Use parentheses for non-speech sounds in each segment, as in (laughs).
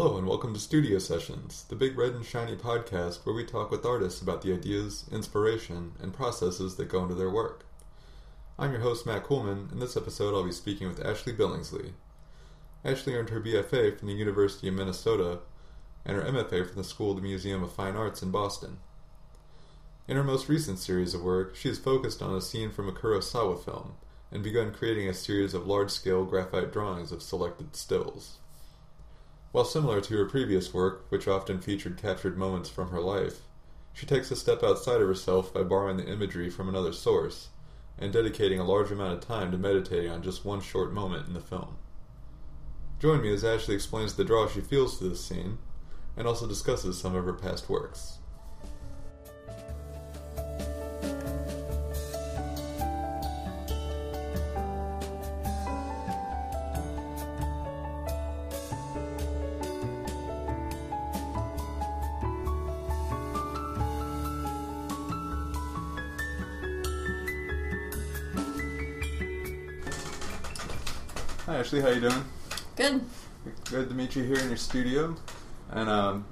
Hello, and welcome to Studio Sessions, the big red and shiny podcast where we talk with artists about the ideas, inspiration, and processes that go into their work. I'm your host, Matt Coolman. In this episode, I'll be speaking with Ashley Billingsley. Ashley earned her BFA from the University of Minnesota and her MFA from the School of the Museum of Fine Arts in Boston. In her most recent series of work, she has focused on a scene from a Kurosawa film and begun creating a series of large scale graphite drawings of selected stills. While similar to her previous work, which often featured captured moments from her life, she takes a step outside of herself by borrowing the imagery from another source and dedicating a large amount of time to meditating on just one short moment in the film. Join me as Ashley explains the draw she feels to this scene and also discusses some of her past works. Hi Ashley, how you doing? Good. Good to meet you here in your studio. And um,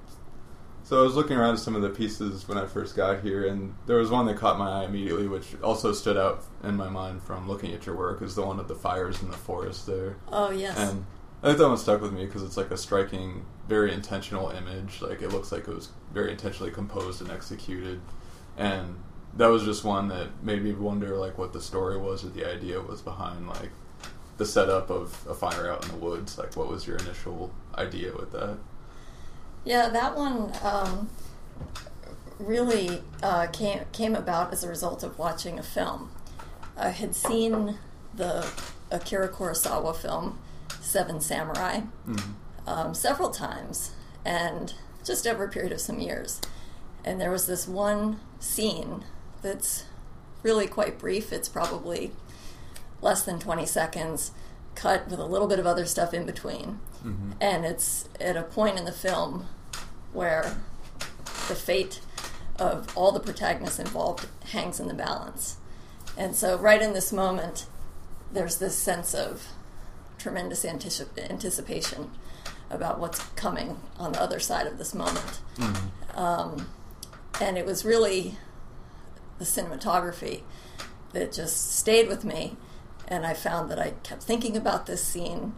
so I was looking around at some of the pieces when I first got here, and there was one that caught my eye immediately, which also stood out in my mind from looking at your work, is the one of the fires in the forest there. Oh yes. And I think that one stuck with me because it's like a striking, very intentional image. Like it looks like it was very intentionally composed and executed, and that was just one that made me wonder like what the story was or the idea was behind like the setup of a fire out in the woods. Like what was your initial idea with that? yeah, that one um, really uh, came came about as a result of watching a film. I had seen the Akira Kurosawa film Seven Samurai um, several times, and just over a period of some years. And there was this one scene that's really quite brief. It's probably less than 20 seconds, cut with a little bit of other stuff in between. And it's at a point in the film where the fate of all the protagonists involved hangs in the balance. And so, right in this moment, there's this sense of tremendous anticip- anticipation about what's coming on the other side of this moment. Um, and it was really the cinematography that just stayed with me. And I found that I kept thinking about this scene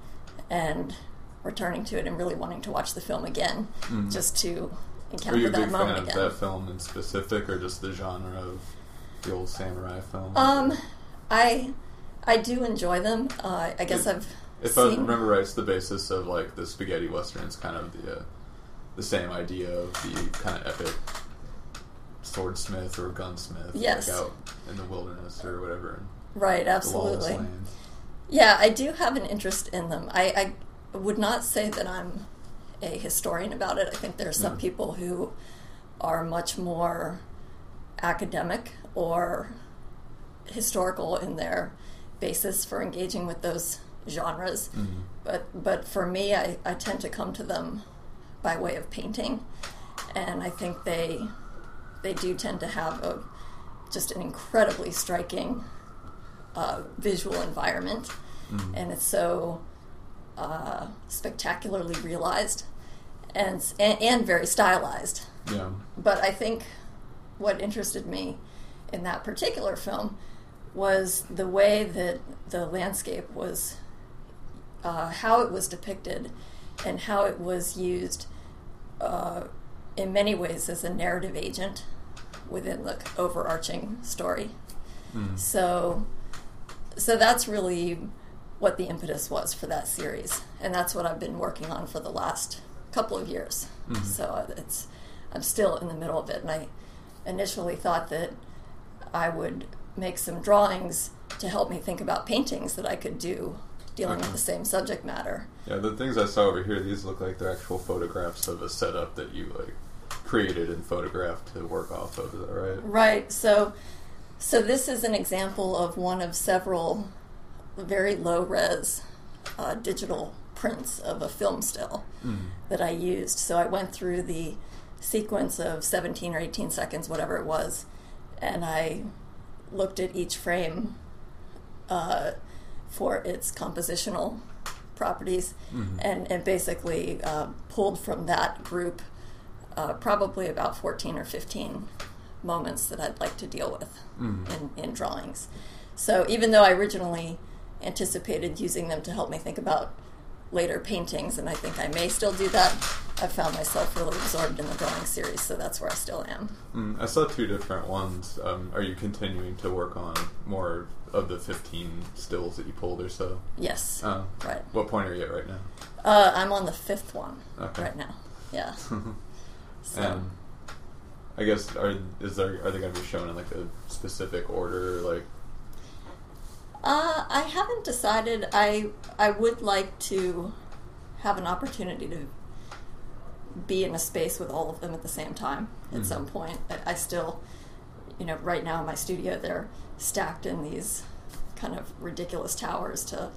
and returning to it and really wanting to watch the film again just to encounter you a that big fan moment of again. that film in specific, or just the genre of the old samurai film? Um, I I do enjoy them. Uh, I guess I've if I remember right, it's the basis of like the spaghetti westerns, kind of the uh, the same idea of the kind of epic swordsmith or gunsmith, Yes. like out in the wilderness or whatever. Right, absolutely. Yeah, I do have an interest in them. I, I would not say that I'm a historian about it. I think there are some Mm. people who are much more academic or historical in their basis for engaging with those genres. Mhm. But but for me, I, I tend to come to them by way of painting, and I think they they do tend to have a just an incredibly striking uh, visual environment, Mhm. and it's so uh, spectacularly realized and, and and very stylized. Yeah. But I think what interested me in that particular film was the way that the landscape was, uh, how it was depicted, and how it was used uh, in many ways as a narrative agent within the overarching story. Mm. So, so that's really what the impetus was for that series, and that's what I've been working on for the last couple of years. Mhm. So it's I'm still in the middle of it, and I initially thought that I would make some drawings to help me think about paintings that I could do dealing Okay. with the same subject matter. Yeah, the things I saw over here, these look like they're actual photographs of a setup that you like created and photographed to work off of. Is that right? Right. So, so this is an example of one of several very low res uh, digital prints of a film still Mm. that I used. So I went through the sequence of 17 or 18 seconds, whatever it was, and I looked at each frame uh, for its compositional properties, Mhm. and and basically uh, pulled from that group uh, probably about fourteen or fifteen moments that I'd like to deal with Mhm. in, in drawings. So even though I originally anticipated using them to help me think about later paintings, and I think I may still do that, I found myself really absorbed in the drawing series, so that's where I still am. Mm, I saw two different ones. Um, are you continuing to work on more of the 15 stills that you pulled or so? Yes, Uh, right. What point are you at right now? Uh, I'm on the fifth one Okay. right now. Yeah. (laughs) So And I guess are is there are they going to be shown in like a specific order? Like uh, I haven't decided. I I would like to have an opportunity to be in a space with all of them at the same time at Mhm. some point. I, I still, you know, right now in my studio they're stacked in these kind of ridiculous towers to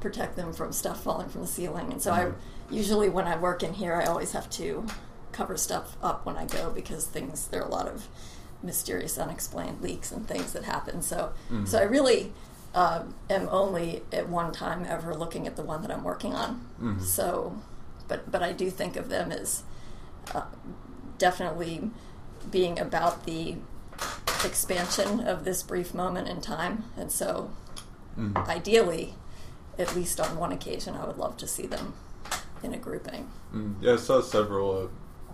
protect them from stuff falling from the ceiling. And so Mhm. I usually when I work in here I always have to cover stuff up when I go because things there are a lot of mysterious unexplained leaks and things that happen. So Mhm. so I really uh, am only at one time ever looking at the one that I'm working on. Mhm. So, but but I do think of them as uh, definitely being about the expansion of this brief moment in time, and so mm, ideally, at least on one occasion, I would love to see them in a grouping. mm, yeah, I saw several uh,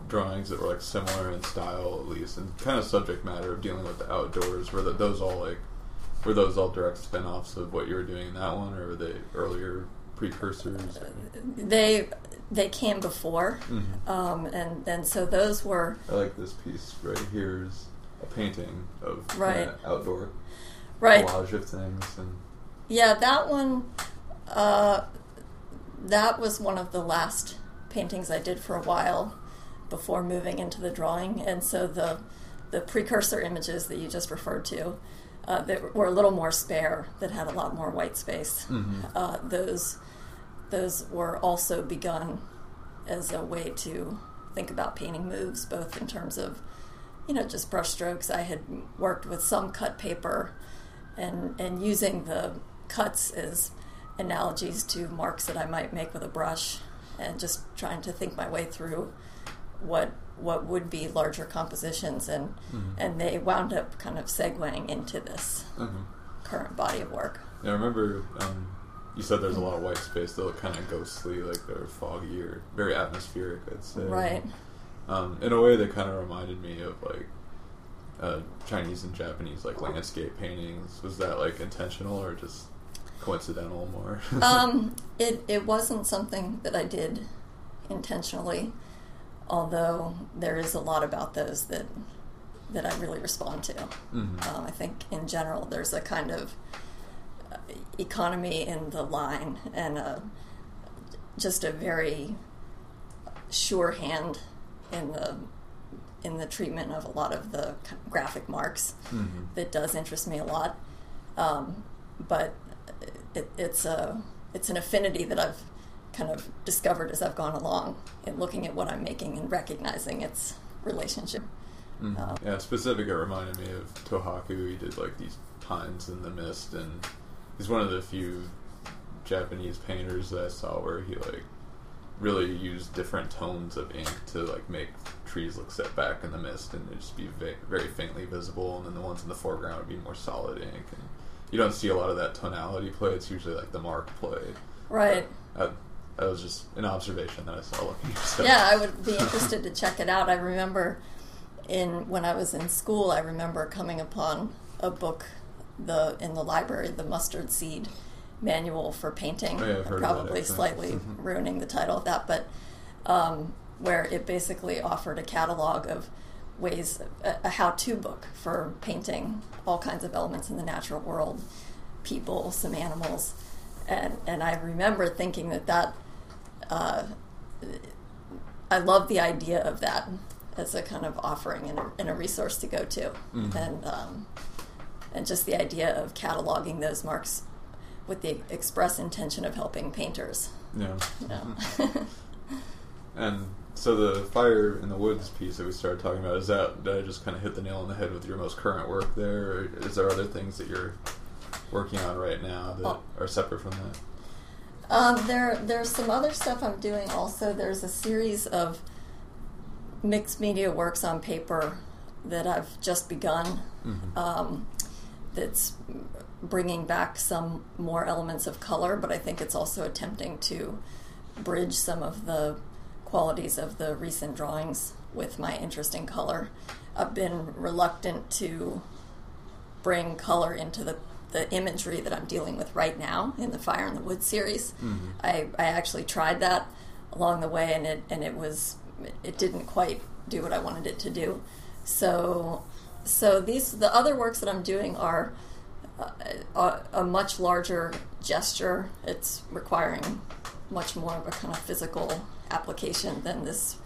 drawings that were like similar in style at least, and kind of subject matter of dealing with the outdoors. Were that those all like were those all direct spin-offs of what you were doing in that one, or were they earlier precursors? They they came before, Mhm. um, and and so those were I like this piece right here is a painting of Right. outdoor right. collage of things and Yeah, that one. Uh, that was one of the last paintings I did for a while before moving into the drawing, and so the the precursor images that you just referred to, uh, that were a little more spare, that had a lot more white space. Mhm. Uh, those those were also begun as a way to think about painting moves, both in terms of you know just brush strokes. I had worked with some cut paper, and and using the cuts as analogies to marks that I might make with a brush, and just trying to think my way through what what would be larger compositions, and Mhm. and they wound up kind of segueing into this Mhm. current body of work. Yeah, I remember um, you said there's a lot of white space that look kind of ghostly, like they're foggy or very atmospheric. I'd say. Right. Um, in a way, they kind of reminded me of like uh, Chinese and Japanese like landscape paintings. Was that like intentional or just coincidental more? (laughs) um, it it wasn't something that I did intentionally, although there is a lot about those that that I really respond to. Mhm. Um, I think in general there's a kind of uh, economy in the line and a, just a very sure hand in the in the treatment of a lot of the graphic marks Mhm. that does interest me a lot. Um, but it, it's a it's an affinity that I've kind of discovered as I've gone along in looking at what I'm making and recognizing its relationship. Mhm. Um, yeah, specific. It reminded me of Tohaku. He did like these pines in the mist, and he's one of the few Japanese painters that I saw where he like really used different tones of ink to like make trees look set back in the mist and it'd just be va- very faintly visible, and then the ones in the foreground would be more solid ink. And you don't see a lot of that tonality play. It's usually like the mark play. Right. That, that was just an observation that I saw looking (laughs) stuff. Yeah, I would be interested to check it out. I remember in when I was in school, I remember coming upon a book the in the library, the mustard seed manual for painting. Oh, yeah, I've heard of that, probably slightly (laughs) Mhm. ruining the title of that, but um, where it basically offered a catalog of ways, a, a how-to book for painting all kinds of elements in the natural world, people, some animals, and and I remember thinking that that. Uh, I love the idea of that as a kind of offering and a, and a resource to go to, Mhm. and um, and just the idea of cataloging those marks with the express intention of helping painters. Yeah. You (laughs) know? And so the fire in the woods piece that we started talking about is that did I just kind of hit the nail on the head with your most current work there, or is there other things that you're working on right now that Oh. are separate from that? Um, there, there's some other stuff I'm doing. Also, there's a series of mixed media works on paper that I've just begun. Mm-hmm. Um, that's bringing back some more elements of color, but I think it's also attempting to bridge some of the qualities of the recent drawings with my interest in color. I've been reluctant to bring color into the, the imagery that I'm dealing with right now in the Fire in the Woods series. Mhm. I, I actually tried that along the way, and it and it was it didn't quite do what I wanted it to do. So so these the other works that I'm doing are uh, a, a much larger gesture. It's requiring much more of a kind of physical application than this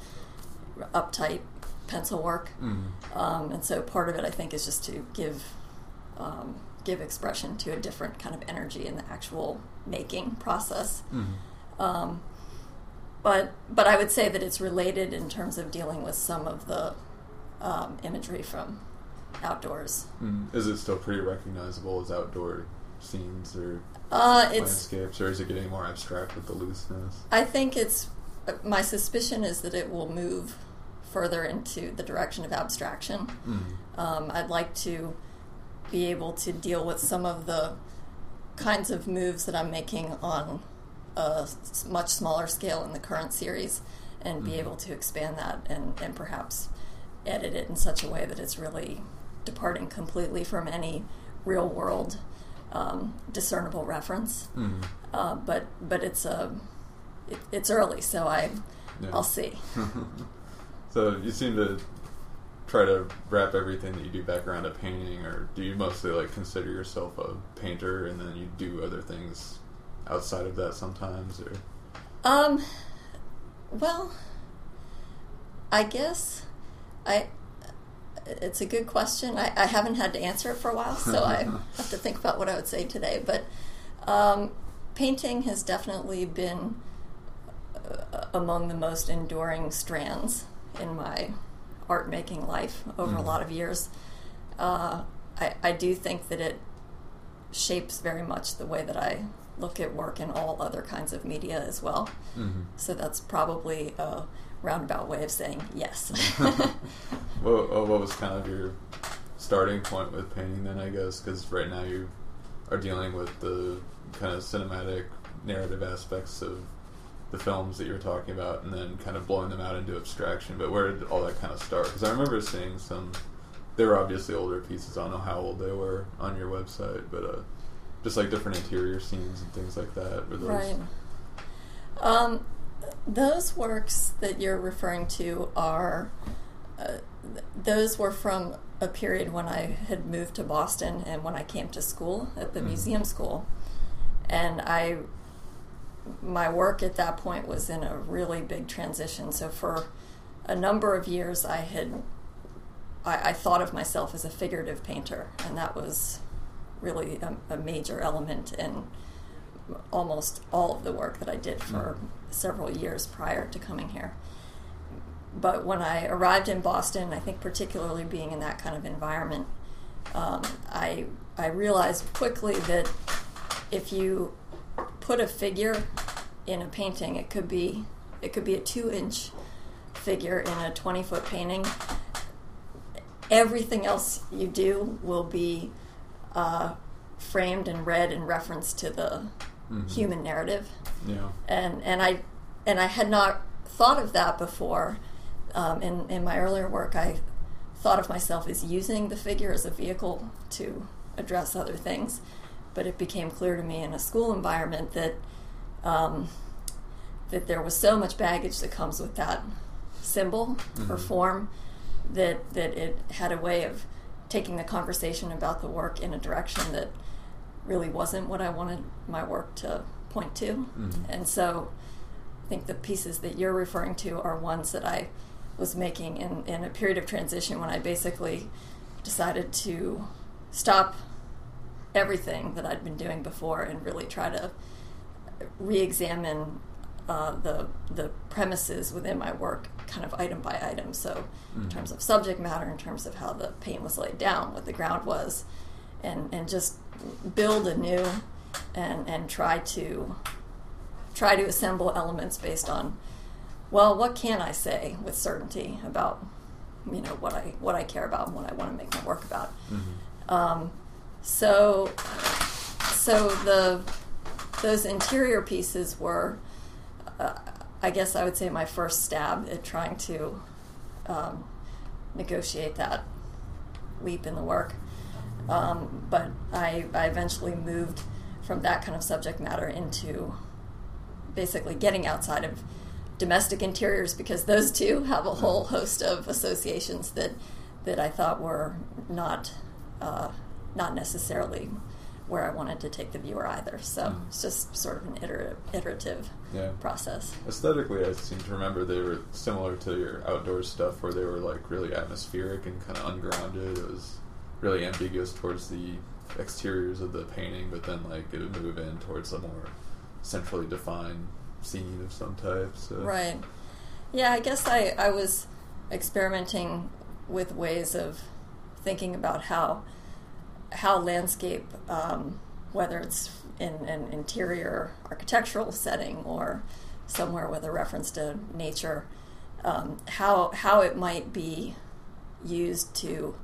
uptight pencil work. Mhm. Um, and so part of it, I think, is just to give um, give expression to a different kind of energy in the actual making process. Mhm. Um, but but I would say that it's related in terms of dealing with some of the um, imagery from outdoors. Mm. Is it still pretty recognizable as outdoor scenes or Uh, it's landscapes, or is it getting more abstract with the looseness? I think it's my suspicion is that it will move further into the direction of abstraction. Mhm. Um, I'd like to be able to deal with some of the kinds of moves that I'm making on a much smaller scale in the current series and be Mhm. able to expand that and, and perhaps edit it in such a way that it's really departing completely from any real world um, discernible reference. Mhm. Uh, but but it's a it, it's early, so I Yeah. I'll see. (laughs) so you seem to try to wrap everything that you do back around a painting, or do you mostly like consider yourself a painter and then you do other things outside of that sometimes, or Um, well, I guess I. It's a good question. I, I haven't had to answer it for a while, so I (laughs) have to think about what I would say today. But um, painting has definitely been uh, among the most enduring strands in my art making life over a Mhm. lot of years. Uh, I, I do think that it shapes very much the way that I look at work in all other kinds of media as well. Mhm. So that's probably a roundabout way of saying yes. (laughs) what, uh, what was kind of your starting point with painting then? I guess because right now you are dealing with the kind of cinematic narrative aspects of the films that you were talking about, and then kind of blowing them out into abstraction. But where did all that kind of start? Because I remember seeing some. They were obviously older pieces. I don't know how old they were on your website, but uh, just like different interior scenes and things like that. Were those, right. Um, those works that you're referring to are uh, th- those were from a period when I had moved to Boston and when I came to school at the Mhm. museum school, and I my work at that point was in a really big transition. So for a number of years, I had I, I thought of myself as a figurative painter, and that was really a, a major element in almost all of the work that I did for several years prior to coming here. But when I arrived in Boston, I think particularly being in that kind of environment, um, I I realized quickly that if you put a figure in a painting, it could be it could be a two inch figure in a twenty foot painting. Everything else you do will be uh, framed and read in reference to the Mhm. human narrative Yeah. and and I and I had not thought of that before. Um, in in my earlier work, I thought of myself as using the figure as a vehicle to address other things, but it became clear to me in a school environment that um, that there was so much baggage that comes with that symbol or Mhm. form that that it had a way of taking the conversation about the work in a direction that really wasn't what I wanted my work to point to. Mhm. And so I think the pieces that you're referring to are ones that I was making in, in a period of transition when I basically decided to stop everything that I'd been doing before and really try to re-examine uh, the the premises within my work, kind of item by item. So, in Mhm. terms of subject matter, in terms of how the paint was laid down, what the ground was, and and just build anew, and and try to try to assemble elements based on, well, what can I say with certainty about, you know, what I what I care about and what I want to make my work about. Mm-hmm. Um, so, so the those interior pieces were, uh, I guess I would say, my first stab at trying to um, negotiate that leap in the work. Um, but I, I eventually moved from that kind of subject matter into basically getting outside of domestic interiors because those two have a whole host of associations that that I thought were not uh, not necessarily where I wanted to take the viewer either. So Mm. it's just sort of an iterative, iterative Yeah. process. Aesthetically, I seem to remember they were similar to your outdoor stuff, where they were like really atmospheric and kind of ungrounded. It was really ambiguous towards the exteriors of the painting, but then like it would move in towards a more centrally defined scene of some type. So. Right. Yeah, I guess I, I was experimenting with ways of thinking about how how landscape, um, whether it's in an interior architectural setting or somewhere with a reference to nature, um, how how it might be used to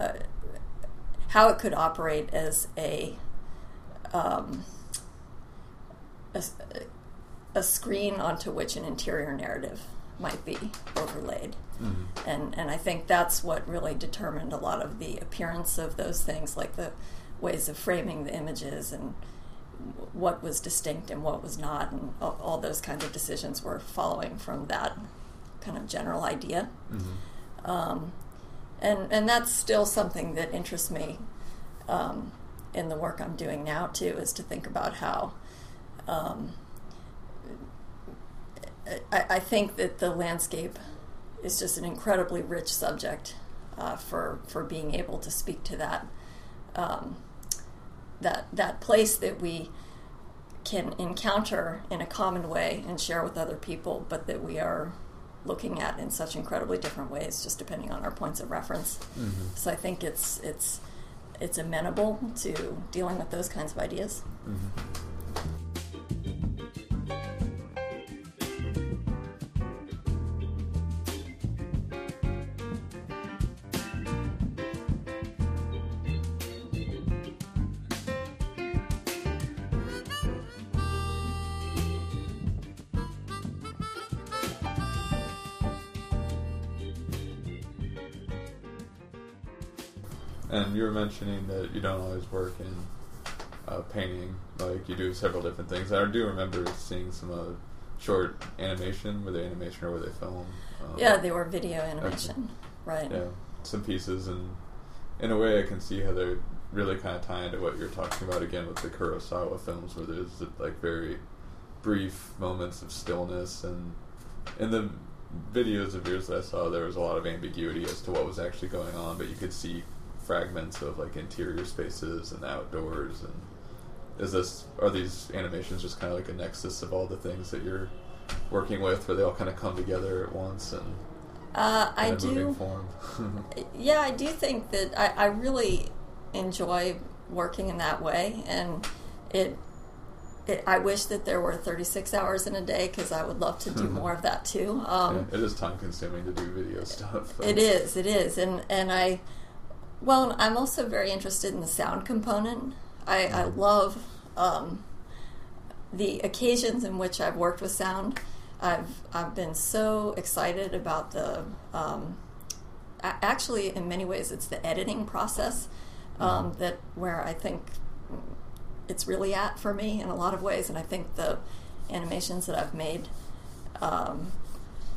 uh, how it could operate as a um, a, a screen onto which an interior narrative might be overlaid. Mhm. And, and I think that's what really determined a lot of the appearance of those things, like the ways of framing the images and what was distinct and what was not, and all, all those kinds of decisions were following from that kind of general idea. Mhm. Um, and and that's still something that interests me um, in the work I'm doing now too, is to think about how. Um, I, I think that the landscape is just an incredibly rich subject uh, for for being able to speak to that um, that that place that we can encounter in a common way and share with other people, but that we are looking at in such incredibly different ways, just depending on our points of reference. Mhm. So I think it's it's it's amenable to dealing with those kinds of ideas. Mhm. Mentioning that you don't always work in uh, painting, like you do several different things. I do remember seeing some uh, short animation. Were they animation or were they film? Um, Yeah, they were video animation, right? yeah, some pieces, and in a way, I can see how they're really kind of tie into what you're talking about again with the Kurosawa films, where there's like very brief moments of stillness, and in the videos of yours that I saw, there was a lot of ambiguity as to what was actually going on, but you could see fragments of like interior spaces and outdoors and is this are these animations just kind of like a nexus of all the things that you're working with where they all kind of come together at once and Uh, I moving do. form (laughs) Yeah, I do think that I, I really enjoy working in that way, and it. It, I wish that there were 36 hours in a day because I would love to do (laughs) more of that too. Um, Yeah, it is time consuming to do video stuff It is, it is, and and I, well, I'm also very interested in the sound component. I, I love um, the occasions in which I've worked with sound. I've I've been so excited about the. Um, actually, in many ways, it's the editing process um, that where I think it's really at for me in a lot of ways, and I think the animations that I've made um,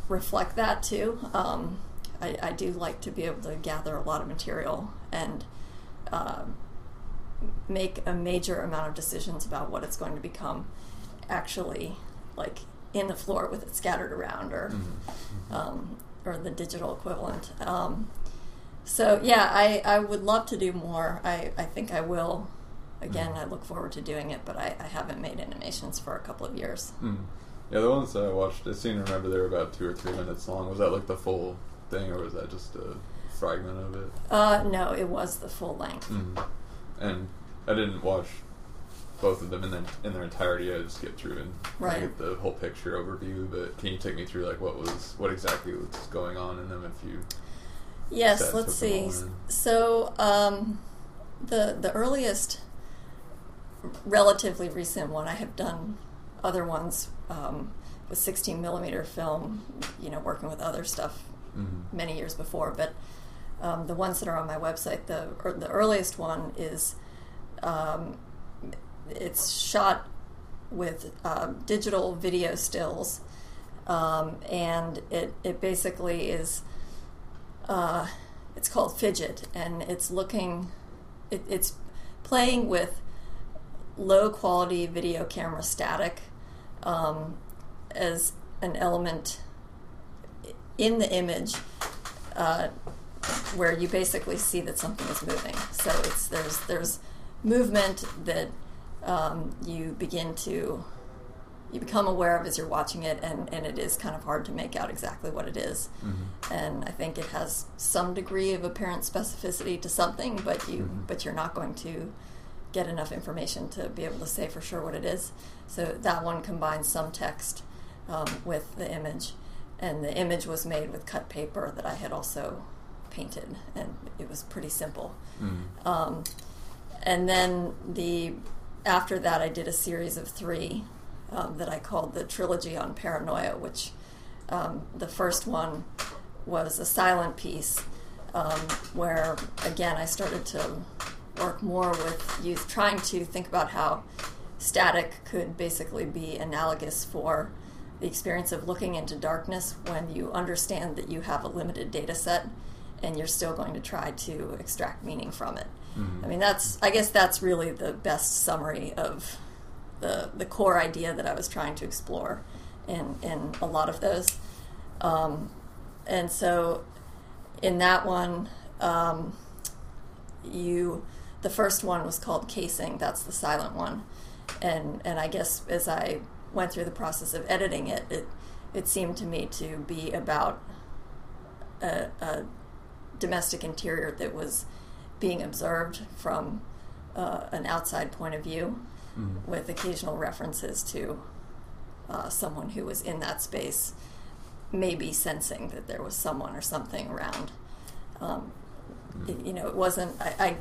reflect that too. Um, I, I do like to be able to gather a lot of material and um make a major amount of decisions about what it's going to become actually like in the floor with it scattered around or Mhm. um, or the digital equivalent. Um, so yeah, I, I would love to do more. I, I think I will. Again, I look forward to doing it, but I, I haven't made animations for a couple of years. Mm. Yeah, the ones that I watched, I seem to remember they were about two or three minutes long. Was that like the full thing, or was that just a fragment of it? Uh, no, it was the full length. Mm. And I didn't watch both of them in their in their entirety. I just get through and Right. get the whole picture overview. But can you take me through like what was what exactly was going on in them? If you Yes, let's took them all see. So um, the the earliest, relatively recent one, I have done other ones um, with 16 millimeter film. You know, working with other stuff Mhm. many years before, but um, the ones that are on my website, the the earliest one is um, it's shot with um, digital video stills, um, and it it basically is uh, it's called fidget, and it's looking it, it's playing with low quality video camera static um, as an element in the image uh, where you basically see that something is moving. So it's there's there's movement that um, you begin to you become aware of as you're watching it, and, and it is kind of hard to make out exactly what it is. Mhm. And I think it has some degree of apparent specificity to something, but you Mhm. but you're not going to get enough information to be able to say for sure what it is. So that one combines some text um, with the image, and the image was made with cut paper that I had also painted, and it was pretty simple. Mhm. Um, and then the after that, I did a series of three um, that I called the trilogy on paranoia, which um, the first one was a silent piece um, where again I started to work more with youth, trying to think about how static could basically be analogous for the experience of looking into darkness when you understand that you have a limited data set and you're still going to try to extract meaning from it. Mhm. I mean, that's I guess that's really the best summary of the the core idea that I was trying to explore in in a lot of those. Um, and so, in that one, um, you the first one was called casing. That's the silent one, and and I guess as I went through the process of editing it, it it seemed to me to be about a, a domestic interior that was being observed from uh, an outside point of view, Mhm. with occasional references to uh, someone who was in that space, maybe sensing that there was someone or something around. Um, Mhm. it- you know, it wasn't. I, I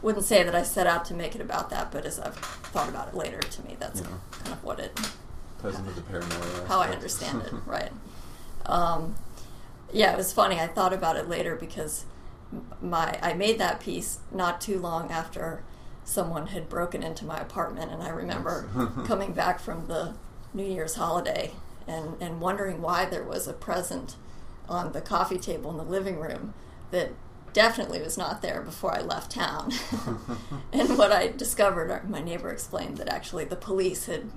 wouldn't say that I set out to make it about that, but as I've thought about it later, to me, that's Yeah. kind of what it ties into the paranoia. how I understand it, (laughs) right? Um, yeah, it was funny. I thought about it later because my I made that piece not too long after someone had broken into my apartment, and I remember (laughs) coming back from the New Year's holiday and and wondering why there was a present on the coffee table in the living room that definitely was not there before I left town. (laughs) and what I discovered, my neighbor explained that actually the police had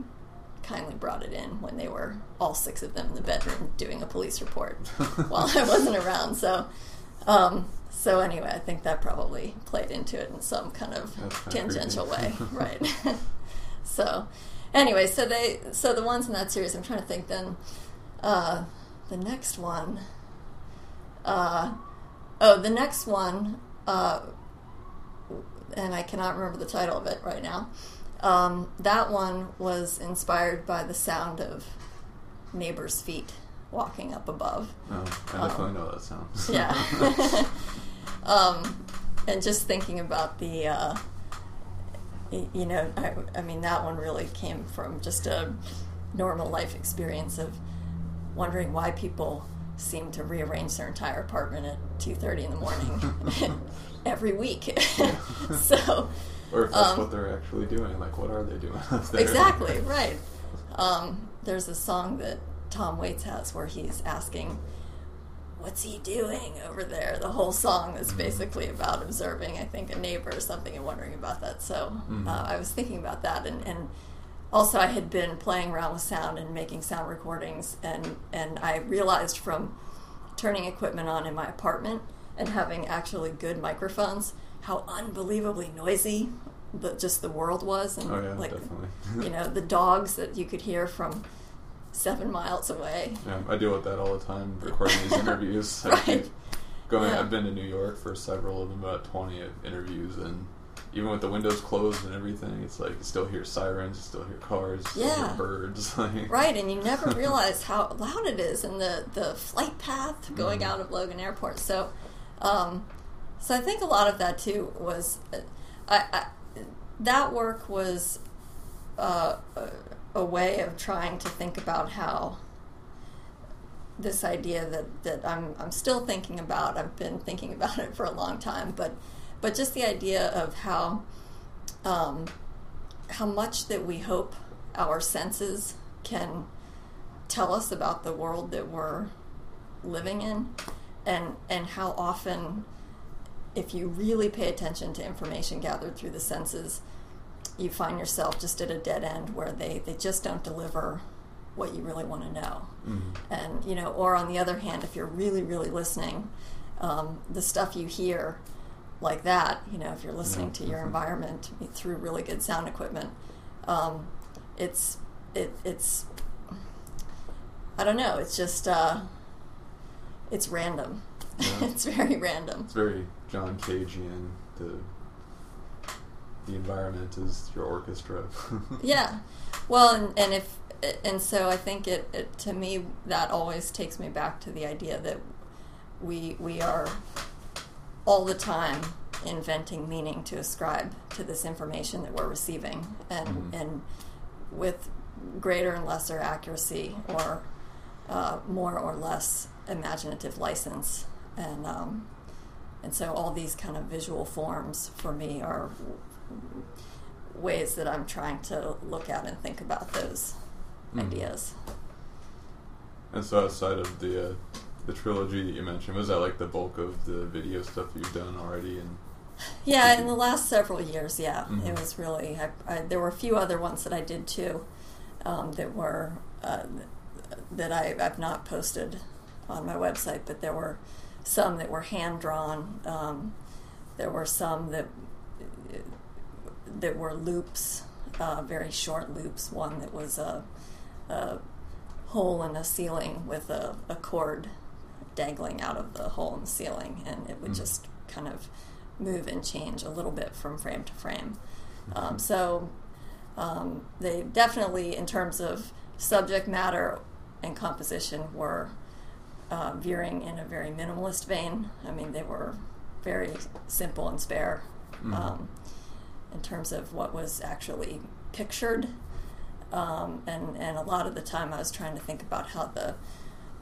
kindly brought it in when they were all six of them in the bedroom doing a police report (laughs) while I wasn't around. So, um, so anyway, I think that probably played into it in some kind of tangential creepy. way, (laughs) right? (laughs) so, anyway, so they, so the ones in that series, I'm trying to think. Then, uh, the next one, uh, oh, the next one, uh, and I cannot remember the title of it right now. Um, that one was inspired by the sound of neighbors' feet walking up above. Oh, I definitely know that sound. (laughs) Yeah. (laughs) um, and just thinking about the, uh, you know, I, I mean, that one really came from just a normal life experience of wondering why people seem to rearrange their entire apartment at 2.30 in the morning (laughs) every week. so, or if that's Um, what they're actually doing, like what are they doing (laughs) up there? Exactly, (laughs) right. Um, there's a song that Tom Waits has where he's asking, What's he doing over there? The whole song is basically about observing, I think, a neighbor or something and wondering about that. So Mhm. uh, I was thinking about that. And, and also, I had been playing around with sound and making sound recordings. And, and I realized from turning equipment on in my apartment and having actually good microphones how unbelievably noisy the, just the world was. And Oh yeah, like, definitely. you know, (laughs) the dogs that you could hear from seven miles away. Yeah, I deal with that all the time, (laughs) recording these interviews. Right. going. Yeah. I've been to New York for several of them, about twenty interviews, and even with the windows closed and everything, it's like you still hear sirens, you still hear cars, you Yeah. hear birds. (laughs) Like, Right, and you never realize how loud it is in the, the flight path going Mhm. out of Logan Airport. So, um, so I think a lot of that too was, uh, I, I that work was uh, a, a way of trying to think about how this idea that, that I'm I'm still thinking about. I've been thinking about it for a long time, but but just the idea of how um, how much that we hope our senses can tell us about the world that we're living in and and how often if you really pay attention to information gathered through the senses you find yourself just at a dead end where they, they just don't deliver what you really want to know mhm. and you know or on the other hand if you're really really listening um, the stuff you hear like that you know if you're listening Yeah. to your environment through really good sound equipment um, it's it, it's i don't know it's just uh, it's random Yeah. (laughs) it's very random It's very John Cagean. The the environment is your orchestra. (laughs) Yeah. Well, and, and if and so I think it, it to me that always takes me back to the idea that we we are all the time inventing meaning to ascribe to this information that we're receiving and Mhm. and with greater and lesser accuracy or uh, more or less imaginative license and um, and so all these kind of visual forms for me are ways that I'm trying to look at and think about those Mhm. ideas. and so outside of the uh, the trilogy that you mentioned, was that like the bulk of the video stuff you've done already? And (laughs) Yeah, in the last several years, yeah, Mhm. it was really. I, I, there were a few other ones that I did too, um, that were uh, that I, I've not posted on my website, but there were some that were hand drawn. Um, there were some that that were loops, uh, very short loops. One that was a, a hole in a ceiling with a, a cord dangling out of the hole in the ceiling, and it would Mhm. just kind of move and change a little bit from frame to frame. Um, so um, they definitely, in terms of subject matter and composition, were uh, veering in a very minimalist vein. I mean, they were very simple and spare Mhm. um, in terms of what was actually pictured. Um, and, and a lot of the time I was trying to think about how the,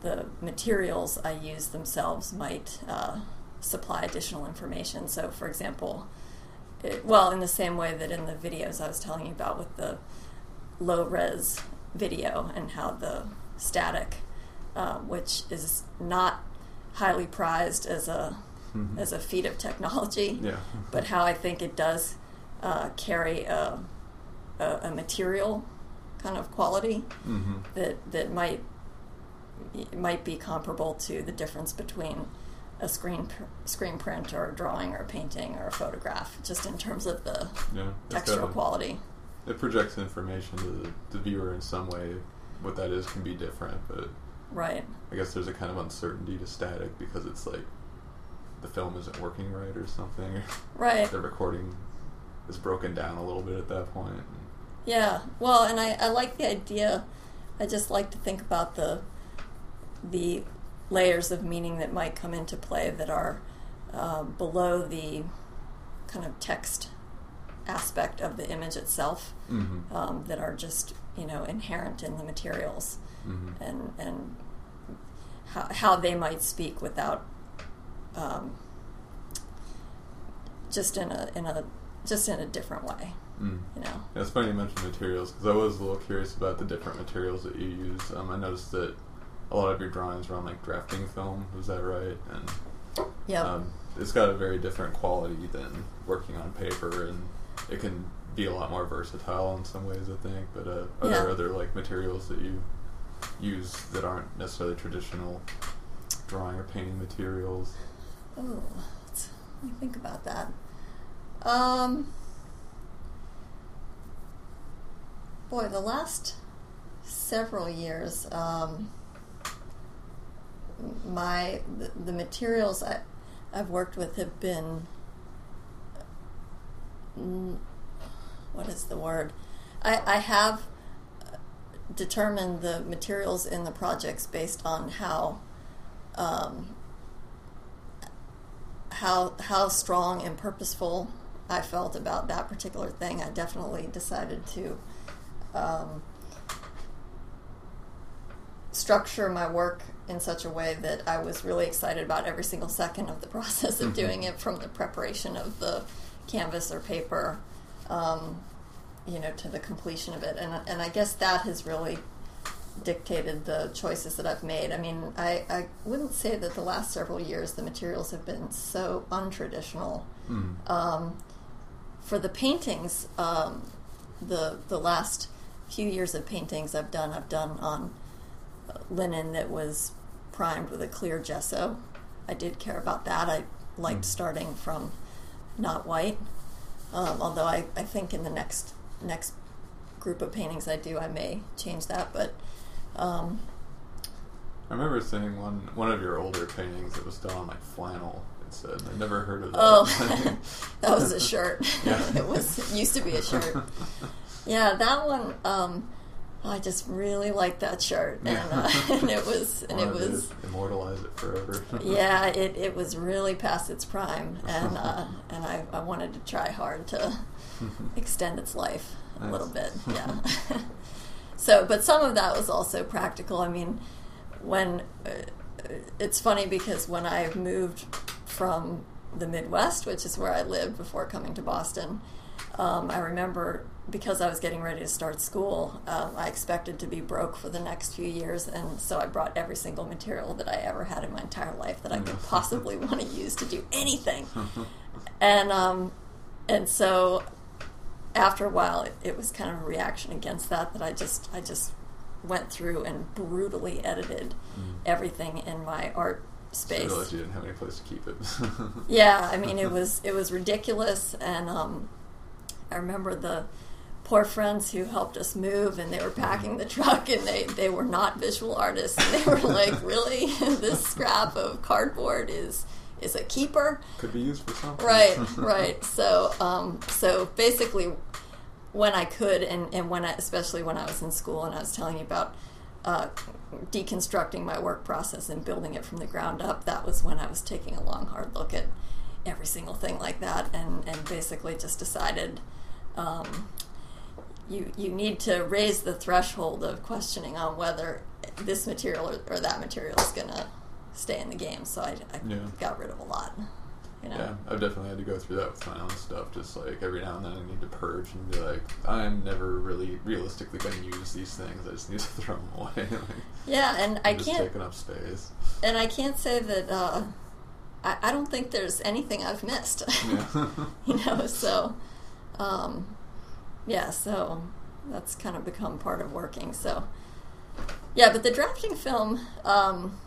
the materials I used themselves might uh, supply additional information. So, for example, it, well, in the same way that in the videos I was telling you about with the low res video and how the static, uh, which is not highly prized as a Mhm. as a feat of technology, yeah, but how I think it does uh, carry a, a, a material kind of quality hmm that that might might be comparable to the difference between a screen pr- screen print or a drawing or a painting or a photograph, just in terms of the yeah. Textural quality. It projects information to the, the viewer in some way. What that is can be different, but Right. I guess there's a kind of uncertainty to static because it's like the film isn't working right or something. Right. the recording is broken down a little bit at that point. Yeah. Well, and I, I like the idea. I just like to think about the the layers of meaning that might come into play that are uh, below the kind of text aspect of the image itself, Mm-hmm. um, that are just you know inherent in the materials, Mm-hmm. and and how, how they might speak without um, just in a in a just in a different way, Mm. you know. Yeah, it's funny you mentioned materials because I was a little curious about the different materials that you use. Um, I noticed that a lot of your drawings were on like drafting film. Was that right? And Yeah. um, it's got a very different quality than working on paper, and it can be a lot more versatile in some ways. I think. But uh, are there other like materials that you use that aren't necessarily traditional drawing or painting materials? Oh, let's, me think about that. Um, boy, the last several years, um, my the, the materials I, I've worked with have been what is the word? I, I have determined the materials in the projects based on how um, how how strong and purposeful I felt about that particular thing. I definitely decided to um, structure my work in such a way that I was really excited about every single second of the (laughs) process of Mm-hmm. doing it, from the preparation of the canvas or paper, um, you know, to the completion of it. And and I guess that has really dictated the choices that I've made. I mean, I, I wouldn't say that the last several years the materials have been so untraditional. Mm. Um, for the paintings, um, the the last few years of paintings I've done, I've done on uh, linen that was primed with a clear gesso. I did care about that. I liked Mm. starting from not white, um, although I, I think in the next next group of paintings I do, I may change that. But um, I remember seeing one one of your older paintings that was done on like flannel instead. I never heard of that. Oh, (laughs) (laughs) that was a shirt. (laughs) It was it used to be a shirt. Yeah, that one. Um, I just really liked that shirt, and, uh, (laughs) and it was and it Wanted was immortalize it forever. (laughs) yeah, it, it was really past its prime, and uh, (laughs) and I, I wanted to try hard to extend its life a Nice. little bit. Yeah. so, but some of that was also practical. I mean, when uh, it's funny because when I moved from the Midwest, which is where I lived before coming to Boston, um, I remember because I was getting ready to start school, um, I expected to be broke for the next few years, and so I brought every single material that I ever had in my entire life that I could possibly (laughs) want to use to do anything. and um, and so after a while, it, it was kind of a reaction against that that I just I just went through and brutally edited Mm. everything in my art space. realized you didn't have any place to keep it. (laughs) Yeah, I mean it was it was ridiculous, and um, I remember the poor friends who helped us move, and they were packing the truck, and they they were not visual artists, and they were like, (laughs) "Really, (laughs) this scrap of cardboard is is a keeper?" Could be used for something. Right, (laughs) right. So um, so basically, when I could, and and when I, especially when I was in school, and I was telling you about. Uh, deconstructing my work process and building it from the ground up that was when i was taking a long hard look at every single thing like that and, and basically just decided um, you you need to raise the threshold of questioning on whether this material or, or that material is going to stay in the game so I, I Yeah. got rid of a lot you know Yeah, I've definitely had to go through that with my own stuff. Just like every now and then, I need to purge and be like, I'm never really realistically going to use these things. I just need to (laughs) throw them away. (laughs) like, yeah and i I'm just can't taking up space. and i can't say that uh, I, I don't think there's anything i've missed. Yeah. (laughs) you know so um, yeah so that's kind of become part of working. So yeah but the drafting film um,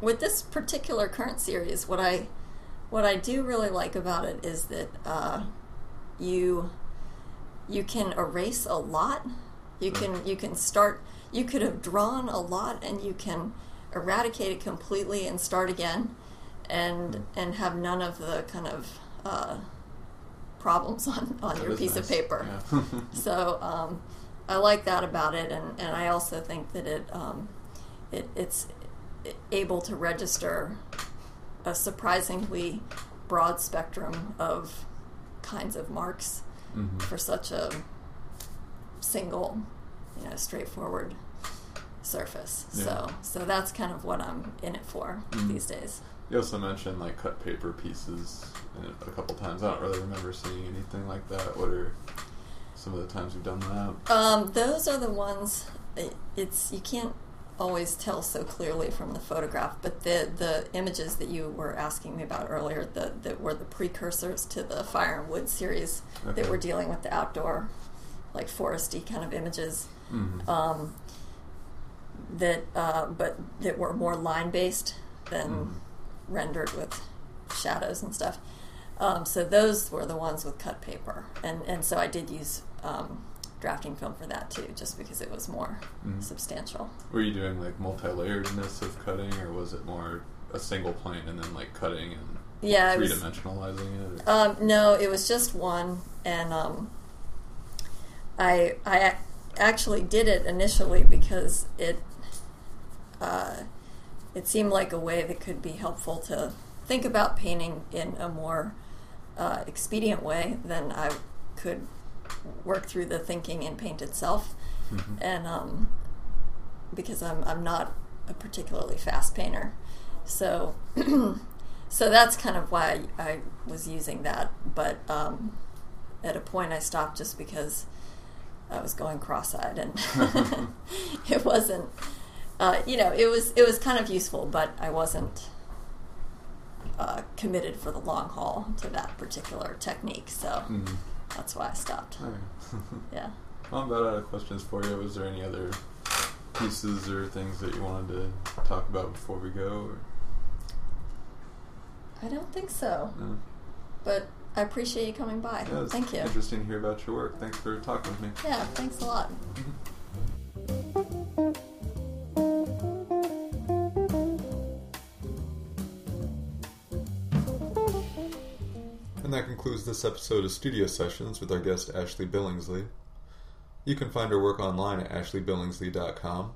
with this particular current series what i what i do really like about it is that uh, you you can erase a lot. You can you can start you could have drawn a lot and you can eradicate it completely and start again and and have none of the kind of uh, problems (laughs) on, on That your piece of paper Yeah. (laughs) (laughs) so um, I like that about it, and, and I also think that it, um, it it's able to register a surprisingly broad spectrum of kinds of marks Mhm. for such a single, you know, straightforward surface. Yeah. So so that's kind of what I'm in it for Mhm. these days. You also mentioned like cut paper pieces a couple times. I don't really remember seeing anything like that. What are some of the times you've done that? Um, those are the ones. It, it's you can't always tell so clearly from the photograph, but the the images that you were asking me about earlier, the that were the precursors to the Fire and Wood series Okay. that were dealing with the outdoor, like foresty kind of images. Mhm. Um, that uh, but that were more line based than Mhm. Rendered with shadows and stuff. Um, so those were the ones with cut paper, and and so I did use um, drafting film for that too, just because it was more Mhm. substantial. Were you doing like multi-layeredness of cutting, or was it more a single plane and then like cutting and yeah, three dimensionalizing it. Or? Um, no, it was just one, and um, I I actually did it initially because it uh, it seemed like a way that could be helpful to think about painting in a more uh, expedient way than I could work through the thinking in paint itself, Mhm. and um, because I'm I'm not a particularly fast painter, so (clears throat) so that's kind of why I, I was using that. But um, at a point, I stopped just because I was going cross-eyed, and (laughs) (laughs) it wasn't. Uh, you know, it was it was kind of useful, but I wasn't uh, committed for the long haul to that particular technique. So Mhm. that's why I stopped. Right. (laughs) Yeah. Well, I'm about out of questions for you. Was there any other pieces or things that you wanted to talk about before we go? Or, I don't think so, no? but I appreciate you coming by. Yeah, Thank you. Interesting to hear about your work. Thanks for talking with me. Yeah, thanks a lot. And that concludes this episode of Studio Sessions with our guest Ashley Billingsley. You can find her work online at ashleybillingsley.com.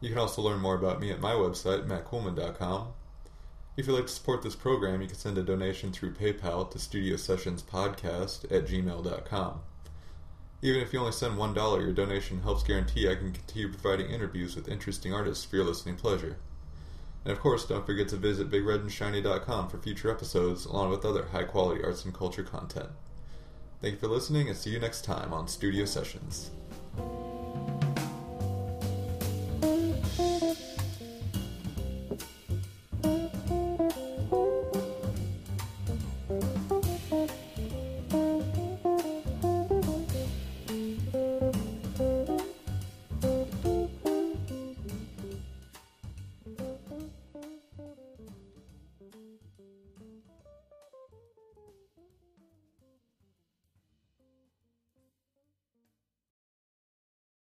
You can also learn more about me at my website, mattcoolman.com. If you'd like to support this program, you can send a donation through PayPal to Studio Sessions Podcast at gmail.com. Even if you only send $1, your donation helps guarantee I can continue providing interviews with interesting artists for your listening pleasure. And of course, don't forget to visit BigRedAndShiny.com for future episodes, along with other high quality arts and culture content. Thank you for listening, and see you next time on Studio Sessions.